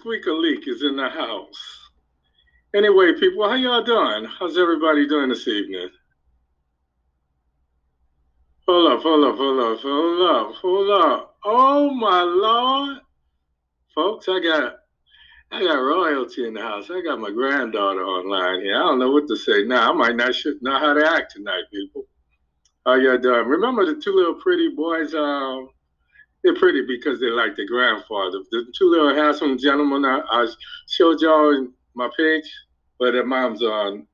Squeaker Leak is in the house. Anyway, people, how y'all doing? How's everybody doing this evening? Hold up, hold up, hold up, hold up, hold up. Oh my lord. Folks, I got I got royalty in the house. I got my granddaughter online here. I don't know what to say now. I might not should know how to act tonight, people. How y'all doing? Remember the two little pretty boys? Um, they're pretty because they're like the grandfather. The two little handsome gentlemen I, I showed y'all in my page, but their mom's on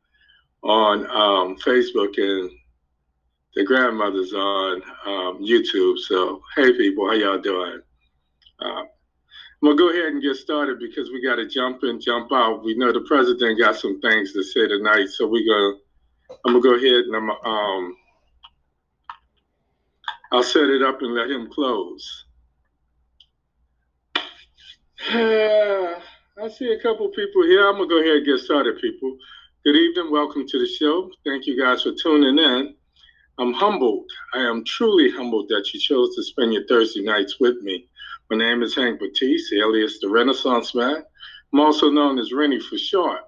on um, Facebook and the grandmother's on um, YouTube. So, hey, people, how y'all doing? Uh, I'm gonna go ahead and get started because we got to jump in, jump out. We know the president got some things to say tonight, so we gonna. I'm gonna go ahead and I'm um. I'll set it up and let him close. I see a couple people here. I'm gonna go ahead and get started, people. Good evening, welcome to the show. Thank you guys for tuning in. I'm humbled. I am truly humbled that you chose to spend your Thursday nights with me. My name is Hank Batiste, alias the Renaissance Man. I'm also known as Rennie for short.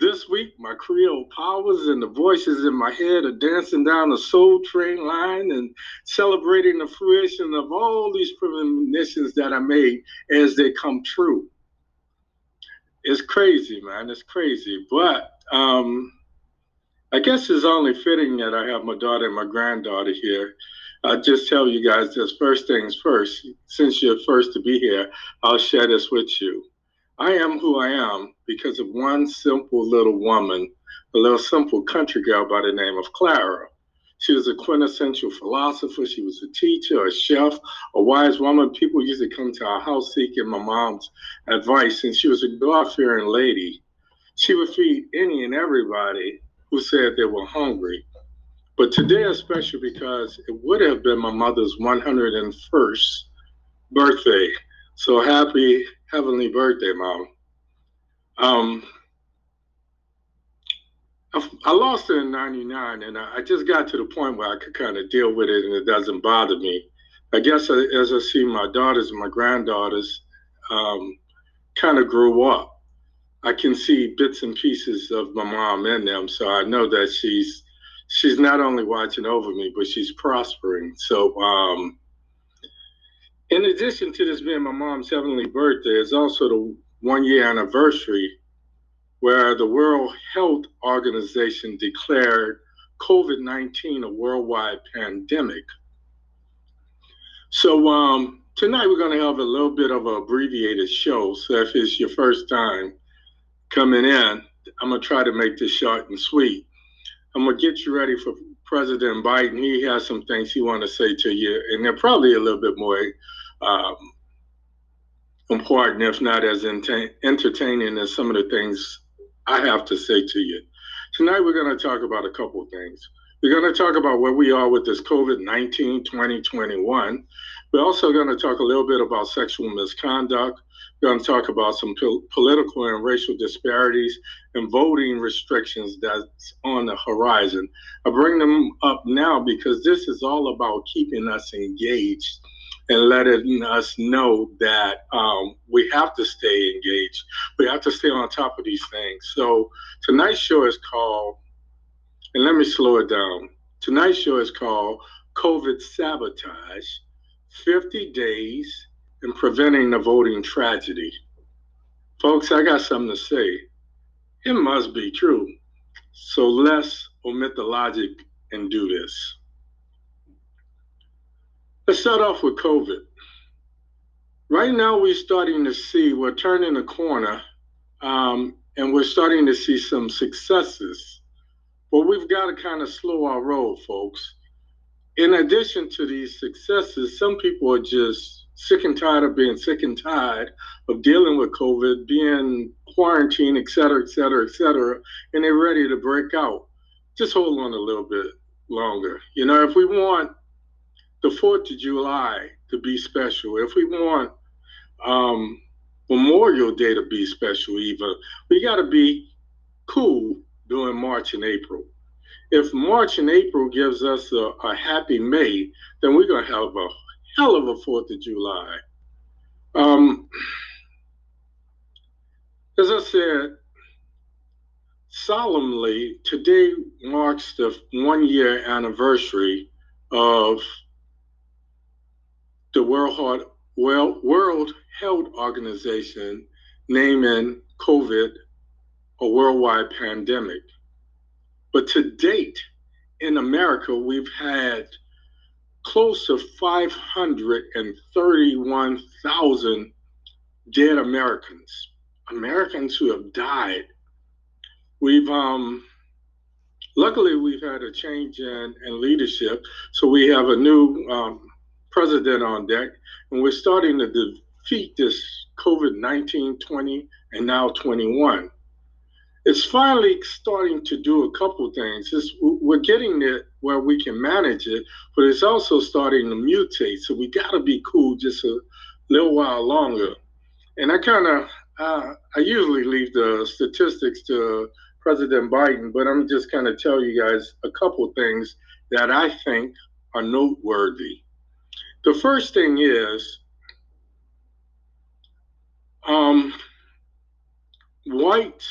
This week, my Creole powers and the voices in my head are dancing down the soul train line and celebrating the fruition of all these premonitions that I made as they come true. It's crazy, man. It's crazy. But um, I guess it's only fitting that I have my daughter and my granddaughter here. I'll just tell you guys this first things first. Since you're first to be here, I'll share this with you. I am who I am because of one simple little woman, a little simple country girl by the name of Clara. She was a quintessential philosopher. She was a teacher, a chef, a wise woman. People used to come to our house seeking my mom's advice, and she was a God fearing lady. She would feed any and everybody who said they were hungry. But today is special because it would have been my mother's 101st birthday. So happy heavenly birthday, mom. Um, I lost her in 99 and I just got to the point where I could kind of deal with it and it doesn't bother me. I guess as I see my daughters and my granddaughters um, kind of grew up, I can see bits and pieces of my mom in them. So I know that she's she's not only watching over me, but she's prospering. So um, in addition to this being my mom's heavenly birthday, it's also the one year anniversary where the World Health Organization declared COVID 19 a worldwide pandemic. So um, tonight we're going to have a little bit of an abbreviated show. So if it's your first time, coming in, I'm going to try to make this short and sweet. I'm going to get you ready for President Biden. He has some things he wants to say to you, and they're probably a little bit more um, important, if not as entertaining as some of the things I have to say to you. Tonight, we're going to talk about a couple things. We're going to talk about where we are with this COVID 19 2021. We're also going to talk a little bit about sexual misconduct We're going to talk about some po- political and racial disparities and voting restrictions that's on the horizon. I bring them up now because this is all about keeping us engaged and letting us know that um, we have to stay engaged. We have to stay on top of these things. So tonight's show is called, and let me slow it down. Tonight's show is called COVID Sabotage 50 Days in preventing the voting tragedy. Folks, I got something to say. It must be true. So let's omit the logic and do this. Let's start off with COVID. Right now, we're starting to see, we're turning the corner, um, and we're starting to see some successes. But we've got to kind of slow our roll, folks. In addition to these successes, some people are just sick and tired of being sick and tired of dealing with COVID, being quarantined, et cetera, et cetera, et cetera, and they're ready to break out. Just hold on a little bit longer. You know, if we want the 4th of July to be special, if we want um, Memorial Day to be special, even, we got to be cool during March and April. If March and April gives us a, a happy May, then we're to have a hell of a Fourth of July. Um, as I said, solemnly, today marks the one year anniversary of the World Heart, World Health Organization naming COVID a worldwide pandemic. But to date, in America, we've had close to 531,000 dead Americans, Americans who have died. We've, um, luckily, we've had a change in, in leadership. So we have a new um, president on deck, and we're starting to defeat this COVID 19, 20, and now 21 it's finally starting to do a couple things. It's, we're getting it where we can manage it, but it's also starting to mutate. So we got to be cool just a little while longer. And I kind of, uh, I usually leave the statistics to President Biden, but I'm just kind of tell you guys a couple things that I think are noteworthy. The first thing is, um, whites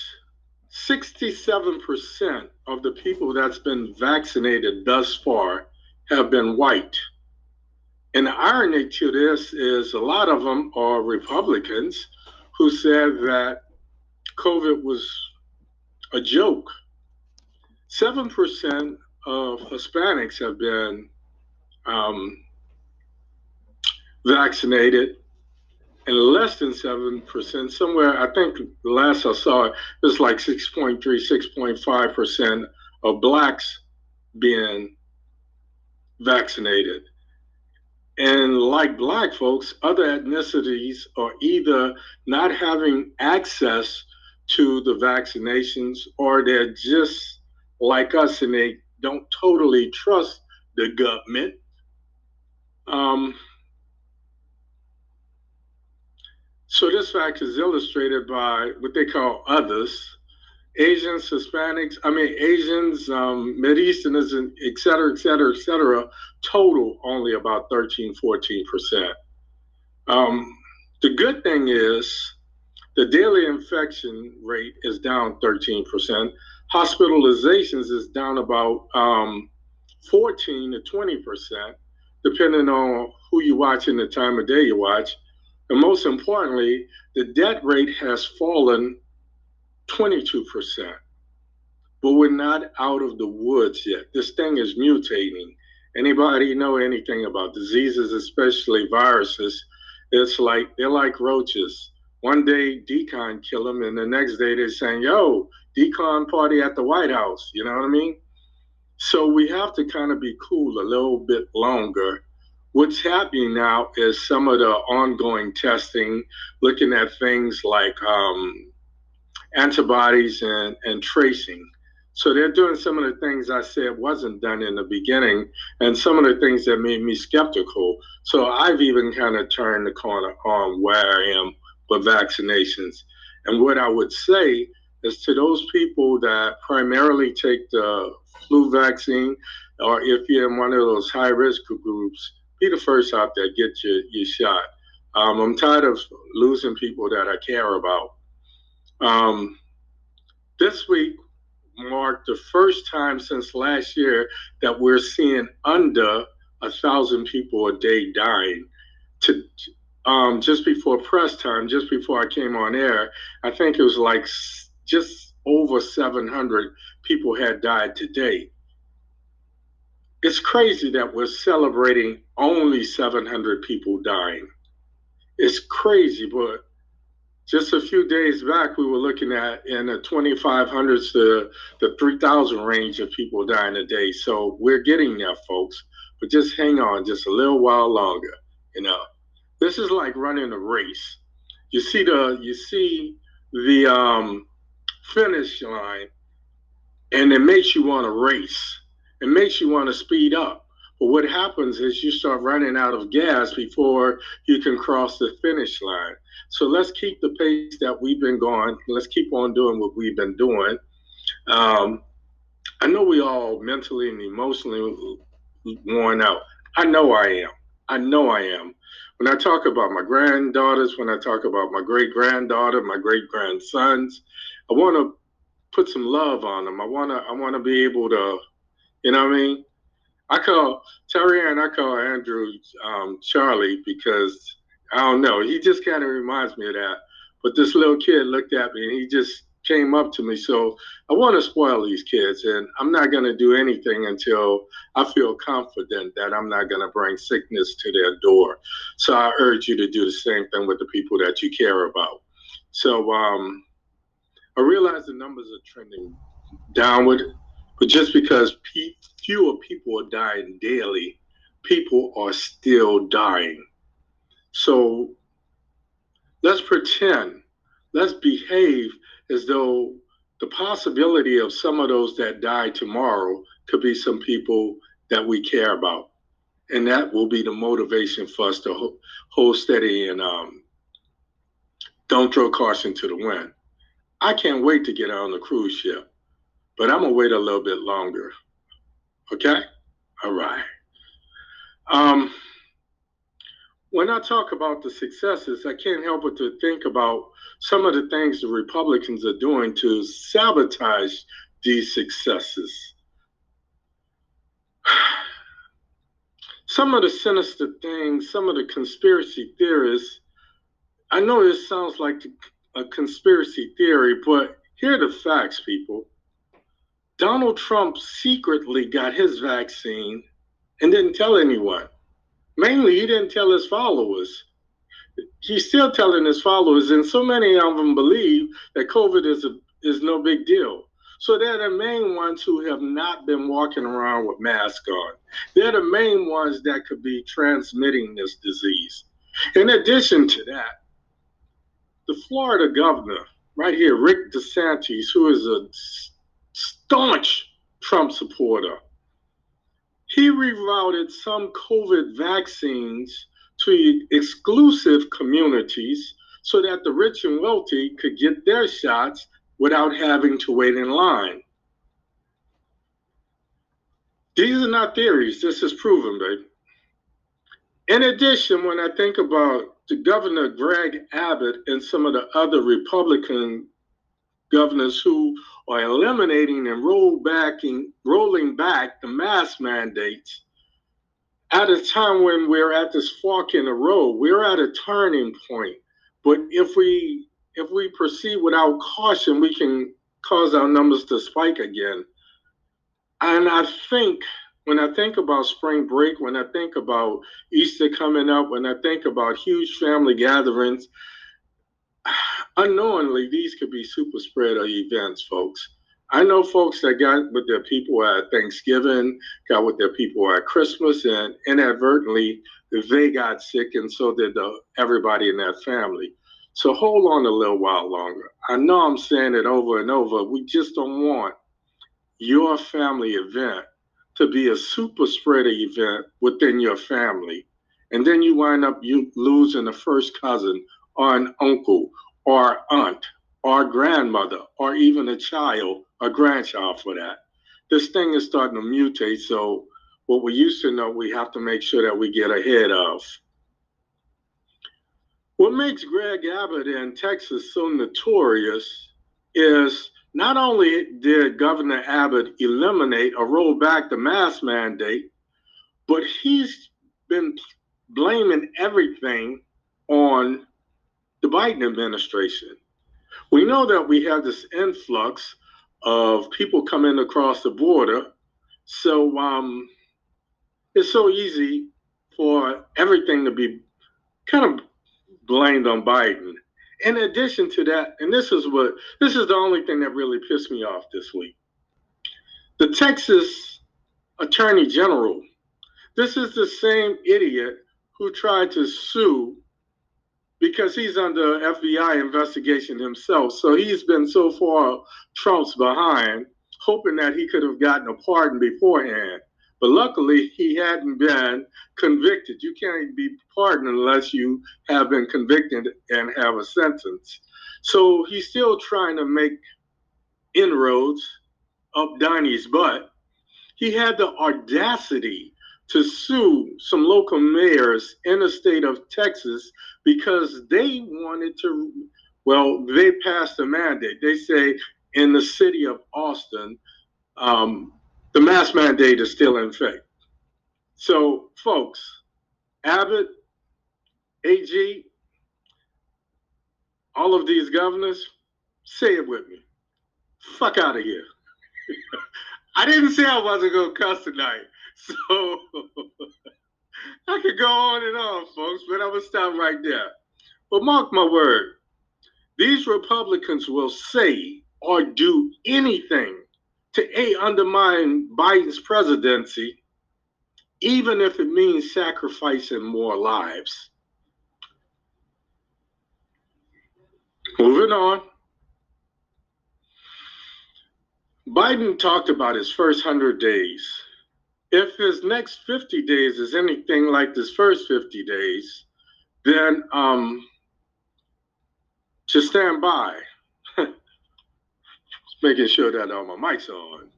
67% of the people that's been vaccinated thus far have been white. And the irony to this is a lot of them are Republicans who said that COVID was a joke. 7% of Hispanics have been um, vaccinated, and less than 7%, somewhere, I think the last I saw it, it was like 6.3, 6.5% of blacks being vaccinated. And like black folks, other ethnicities are either not having access to the vaccinations or they're just like us and they don't totally trust the government. Um, So this fact is illustrated by what they call others, Asians, Hispanics, I mean Asians, um, Mideasterners, et cetera, et cetera, et cetera, total only about 13, 14%. Um, the good thing is the daily infection rate is down 13%. Hospitalizations is down about um, 14 to 20%, depending on who you watch and the time of day you watch. And most importantly, the debt rate has fallen 22%. But we're not out of the woods yet. This thing is mutating. Anybody know anything about diseases, especially viruses? It's like they're like roaches. One day d-CON kill them, and the next day they're saying, "Yo, d-CON party at the White House." You know what I mean? So we have to kind of be cool a little bit longer What's happening now is some of the ongoing testing, looking at things like um, antibodies and, and tracing. So they're doing some of the things I said wasn't done in the beginning, and some of the things that made me skeptical. So I've even kind of turned the corner on where I am with vaccinations. And what I would say is to those people that primarily take the flu vaccine, or if you're in one of those high risk groups, be the first out there, get your, your shot. Um, I'm tired of losing people that I care about. Um, this week marked the first time since last year that we're seeing under a thousand people a day dying. To um, just before press time, just before I came on air, I think it was like just over 700 people had died today it's crazy that we're celebrating only 700 people dying. It's crazy, but just a few days back, we were looking at in the 2,500s to the 3,000 range of people dying a day. So we're getting there, folks. But just hang on just a little while longer. You know, this is like running a race. You see the you see the um, finish line, and it makes you want to race it makes you want to speed up. What happens is you start running out of gas before you can cross the finish line. So let's keep the pace that we've been going. Let's keep on doing what we've been doing. Um, I know we all mentally and emotionally worn out. I know I am. I know I am. When I talk about my granddaughters, when I talk about my great granddaughter, my great grandsons, I want to put some love on them. I want to I want to be able to, you know what I mean? I call Terry and I call Andrew um, Charlie because I don't know. He just kind of reminds me of that. But this little kid looked at me and he just came up to me. So I want to spoil these kids, and I'm not going to do anything until I feel confident that I'm not going to bring sickness to their door. So I urge you to do the same thing with the people that you care about. So um, I realize the numbers are trending downward, but just because fewer people are dying daily, people are still dying. So let's pretend, let's behave as though the possibility of some of those that die tomorrow could be some people that we care about. And that will be the motivation for us to hold steady and um, don't throw caution to the wind. I can't wait to get on the cruise ship, but I'm gonna wait a little bit longer. Okay? All right. Um, when I talk about the successes, I can't help but to think about some of the things the Republicans are doing to sabotage these successes. Some of the sinister things, some of the conspiracy theorists, I know this sounds like a conspiracy theory, but here are the facts, people. Donald Trump secretly got his vaccine and didn't tell anyone. Mainly, he didn't tell his followers. He's still telling his followers, and so many of them believe that COVID is a, is no big deal. So they're the main ones who have not been walking around with masks on. They're the main ones that could be transmitting this disease. In addition to that, the Florida governor, right here, Rick DeSantis, who is a staunch Trump supporter, he rerouted some COVID vaccines to exclusive communities so that the rich and wealthy could get their shots without having to wait in line. These are not theories, this is proven, babe. In addition, when I think about the governor Greg Abbott and some of the other Republican governors who are eliminating and roll backing, rolling back the mask mandates at a time when we're at this fork in the road. We're at a turning point. But if we if we proceed without caution, we can cause our numbers to spike again. And I think when I think about spring break, when I think about Easter coming up, when I think about huge family gatherings, unknowingly, these could be super spreader events, folks. I know folks that got with their people at Thanksgiving, got with their people at Christmas, and inadvertently they got sick, and so did the, everybody in that family. So hold on a little while longer. I know I'm saying it over and over. We just don't want your family event to be a super spreader event within your family. And then you wind up you losing a first cousin or an uncle or aunt or grandmother or even a child a grandchild for that. This thing is starting to mutate. So what we used to know, we have to make sure that we get ahead of. What makes Greg Abbott in Texas so notorious is not only did Governor Abbott eliminate or roll back the mask mandate, but he's been blaming everything on the Biden administration. We know that we have this influx of people coming across the border. So um, it's so easy for everything to be kind of blamed on Biden. In addition to that, and this is what this is the only thing that really pissed me off this week. The Texas Attorney General, this is the same idiot who tried to sue because he's under FBI investigation himself. So he's been so far Trump's behind, hoping that he could have gotten a pardon beforehand. But luckily, he hadn't been convicted. You can't be pardoned unless you have been convicted and have a sentence. So he's still trying to make inroads up Donnie's butt. He had the audacity to sue some local mayors in the state of Texas because they wanted to, well, they passed a mandate. They say in the city of Austin, um, the mask mandate is still in effect. So, folks, Abbott, AG, all of these governors, say it with me. Fuck out of here. I didn't say I wasn't going to cuss tonight. So I could go on and on, folks, but I'm going to stop right there. But mark my word, these Republicans will say or do anything to A, undermine Biden's presidency, even if it means sacrificing more lives. Moving on. Biden talked about his first 100 days. If his next 50 days is anything like this first 50 days, then um, just stand by. just making sure that all my mics are on.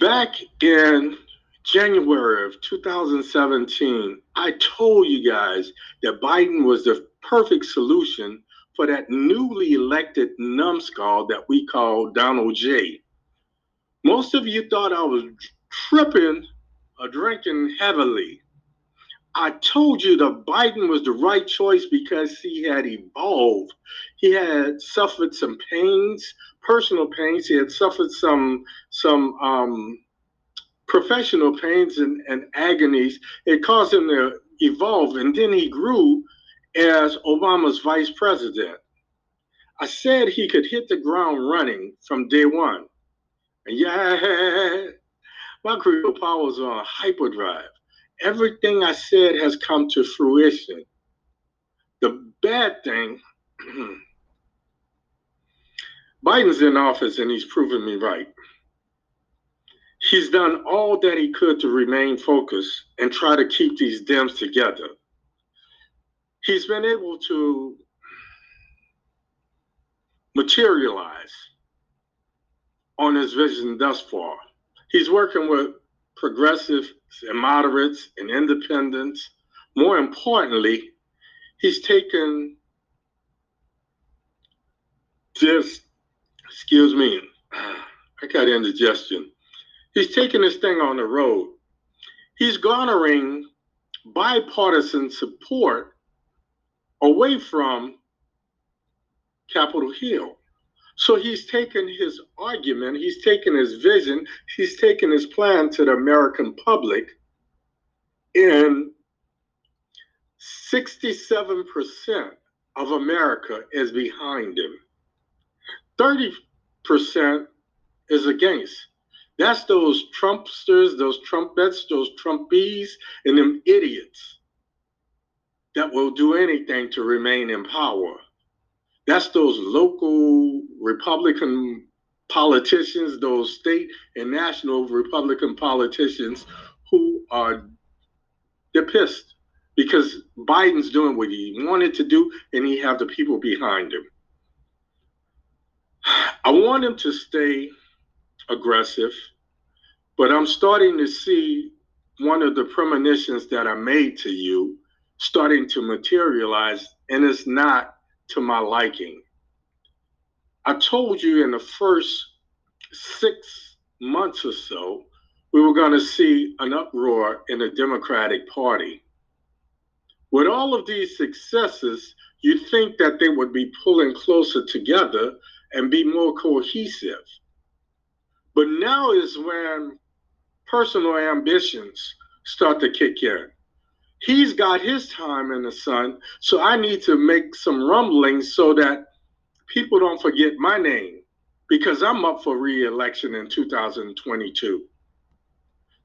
Back in January of 2017, I told you guys that Biden was the perfect solution for that newly elected numbskull that we call Donald J. Most of you thought I was tripping or drinking heavily. I told you that Biden was the right choice because he had evolved. He had suffered some pains, personal pains. He had suffered some some um, professional pains and, and agonies. It caused him to evolve, and then he grew as Obama's vice president. I said he could hit the ground running from day one. And yeah, my creative powers are on hyperdrive. Everything I said has come to fruition. The bad thing, Biden's in office and he's proven me right. He's done all that he could to remain focused and try to keep these Dems together he's been able to materialize on his vision thus far. He's working with progressives and moderates and independents. More importantly, he's taken this, excuse me, I got indigestion. He's taking this thing on the road. He's garnering bipartisan support away from Capitol Hill. So he's taken his argument, he's taken his vision, he's taken his plan to the American public, and 67% of America is behind him. 30% is against. That's those Trumpsters, those Trumpets, those Trumpies, and them idiots that will do anything to remain in power. That's those local Republican politicians, those state and national Republican politicians who are they're pissed because Biden's doing what he wanted to do and he have the people behind him. I want him to stay aggressive, but I'm starting to see one of the premonitions that I made to you starting to materialize and it's not to my liking. I told you in the first six months or so, we were going to see an uproar in the Democratic Party. With all of these successes, you'd think that they would be pulling closer together and be more cohesive. But now is when personal ambitions start to kick in he's got his time in the sun. So I need to make some rumblings so that people don't forget my name because I'm up for re-election in 2022.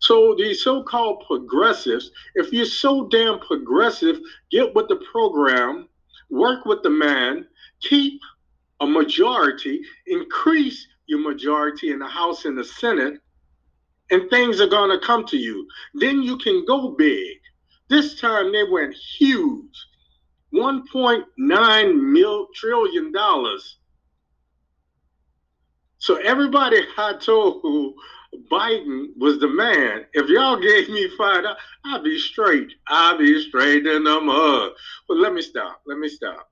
So these so-called progressives, if you're so damn progressive, get with the program, work with the man, keep a majority, increase your majority in the House and the Senate, and things are going to come to you. Then you can go big. This time they went huge. $1.9 mil trillion dollars. So everybody I told Biden was the man. If y'all gave me five, I'd be straight. I'd be straight in the mud. But let me stop. Let me stop.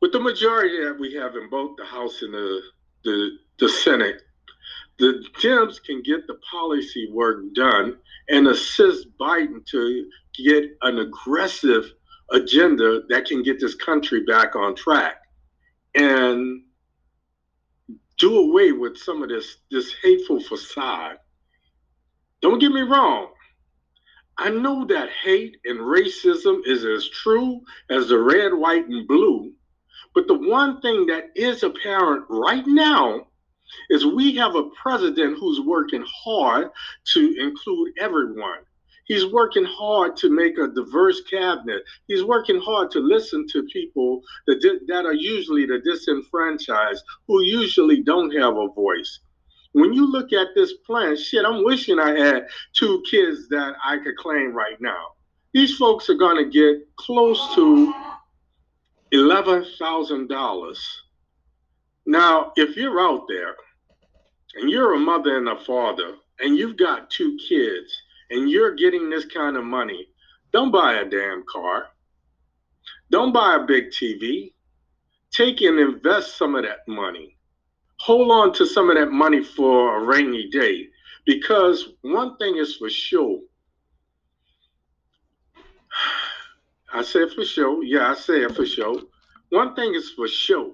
With the majority that we have in both the House and the the, the Senate, the Dems can get the policy work done and assist Biden to get an aggressive agenda that can get this country back on track and do away with some of this this hateful facade. Don't get me wrong. I know that hate and racism is as true as the red, white, and blue. But the one thing that is apparent right now is we have a president who's working hard to include everyone. He's working hard to make a diverse cabinet. He's working hard to listen to people that, that are usually the disenfranchised, who usually don't have a voice. When you look at this plan, shit, I'm wishing I had two kids that I could claim right now. These folks are going to get close to $11,000. Now, if you're out there and you're a mother and a father and you've got two kids, and you're getting this kind of money, don't buy a damn car. Don't buy a big TV. Take and invest some of that money. Hold on to some of that money for a rainy day. Because one thing is for sure. I say for sure. Yeah, I say it for sure. One thing is for sure.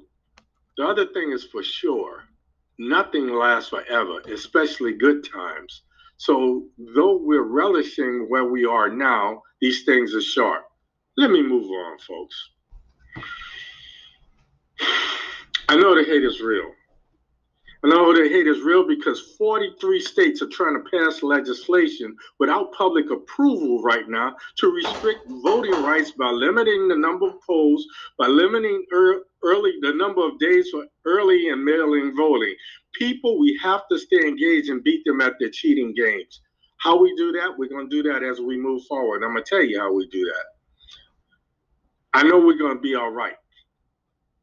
The other thing is for sure. Nothing lasts forever, especially good times. So, though we're relishing where we are now, these things are sharp. Let me move on, folks. I know the hate is real. I know the hate is real because 43 states are trying to pass legislation without public approval right now to restrict voting rights by limiting the number of polls, by limiting er, early the number of days for early and mail-in voting. People, we have to stay engaged and beat them at their cheating games. How we do that? We're going to do that as we move forward. I'm going to tell you how we do that. I know we're going to be all right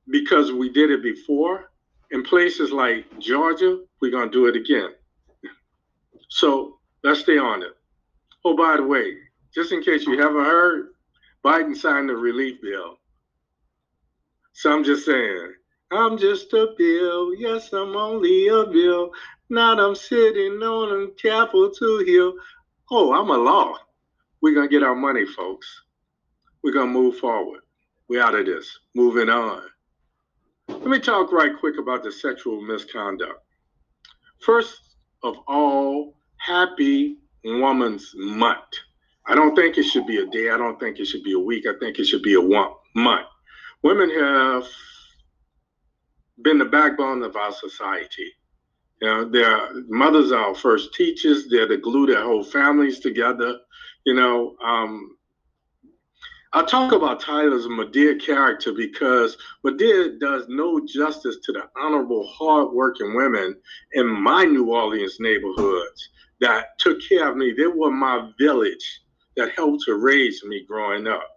because we did it before in places like Georgia, we're going to do it again. So let's stay on it. Oh, by the way, just in case you haven't heard, Biden signed the relief bill. So I'm just saying, I'm just a bill. Yes, I'm only a bill. Now I'm sitting on a Capitol Hill. Oh, I'm a law. We're going to get our money, folks. We're going to move forward. We're out of this. Moving on. Let me talk right quick about the sexual misconduct. First of all, happy Woman's Month. I don't think it should be a day. I don't think it should be a week. I think it should be a one month. Women have been the backbone of our society. You know, their mothers are our first teachers. They're the glue that hold families together. You know, um, I talk about Tyler as a Madea character because Madea does no justice to the honorable, hardworking women in my New Orleans neighborhoods that took care of me. They were my village that helped to raise me growing up.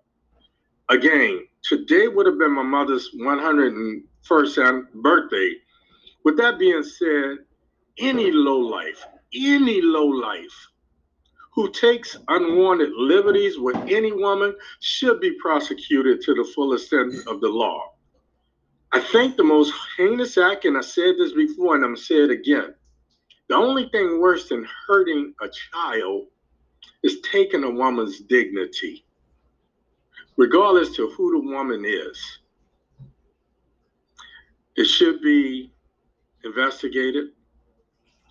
Again, today would have been my mother's 101st birthday. With that being said, any low life, any low life who takes unwanted liberties with any woman should be prosecuted to the full extent of the law. I think the most heinous act, and I said this before and I'm going to say it again, the only thing worse than hurting a child is taking a woman's dignity, regardless to who the woman is. It should be investigated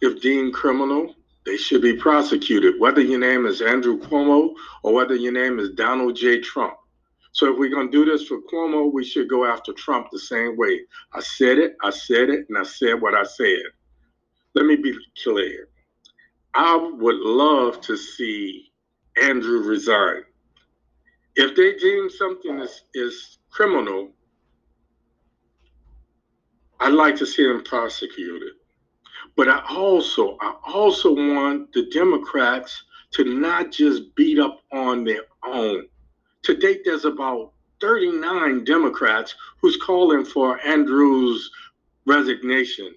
if deemed criminal they should be prosecuted, whether your name is Andrew Cuomo or whether your name is Donald J. Trump. So if we're going to do this for Cuomo, we should go after Trump the same way. I said it, I said it, and I said what I said. Let me be clear. I would love to see Andrew resign. If they deem something is, is criminal, I'd like to see them prosecuted. But I also, I also want the Democrats to not just beat up on their own. To date, there's about 39 Democrats who's calling for Andrew's resignation.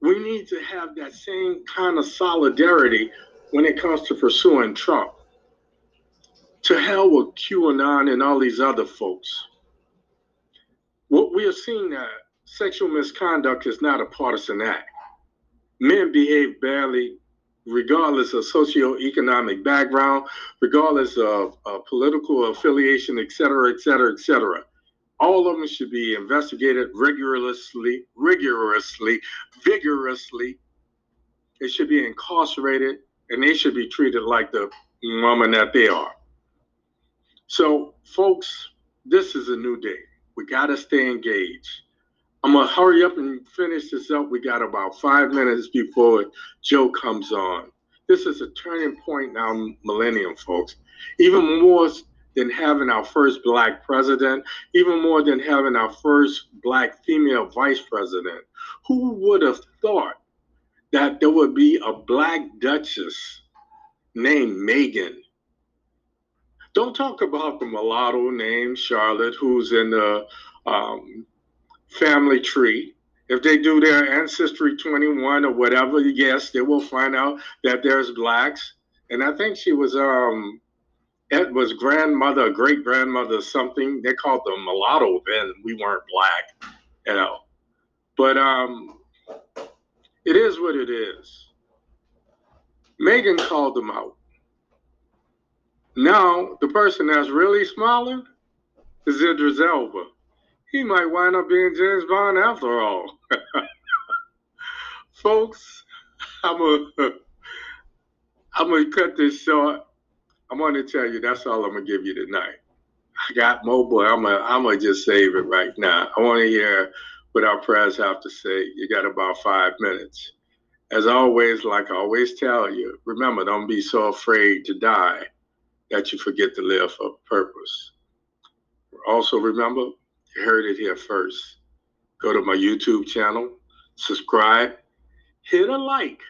We need to have that same kind of solidarity when it comes to pursuing Trump. To hell with QAnon and all these other folks. What we are seeing that sexual misconduct is not a partisan act. Men behave badly regardless of socioeconomic background, regardless of uh, political affiliation, et cetera, et cetera, et cetera. All of them should be investigated rigorously, rigorously, vigorously. They should be incarcerated, and they should be treated like the woman that they are. So, folks, this is a new day. We got to stay engaged. I'm gonna hurry up and finish this up. We got about five minutes before Joe comes on. This is a turning point now, millennium, folks. Even more than having our first black president, even more than having our first black female vice president. Who would have thought that there would be a black duchess named Meghan? Don't talk about the mulatto named Charlotte, who's in the um, family tree. If they do their Ancestry 21 or whatever, yes, they will find out that there's blacks. And I think she was um was grandmother, great grandmother, something. They called them mulatto then. We weren't black, you know. But um it is what it is. Meghan called them out. Now the person that's really smiling is Idris Elba he might wind up being James Bond after all. Folks, I'm gonna I'm gonna cut this short. I'm gonna tell you that's all I'm gonna give you tonight. I got mobile. I'm gonna I'm gonna just save it right now. I want to hear what our prayers have to say. You got about five minutes. As always, like I always tell you, remember, don't be so afraid to die that you forget to live for purpose. Also, remember, you heard it here first. Go to my YouTube channel, subscribe, hit a like,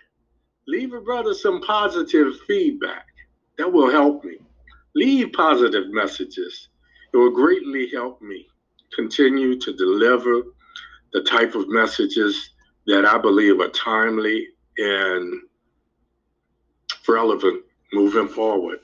leave a brother some positive feedback. That will help me. Leave positive messages. It will greatly help me continue to deliver the type of messages that I believe are timely and relevant moving forward.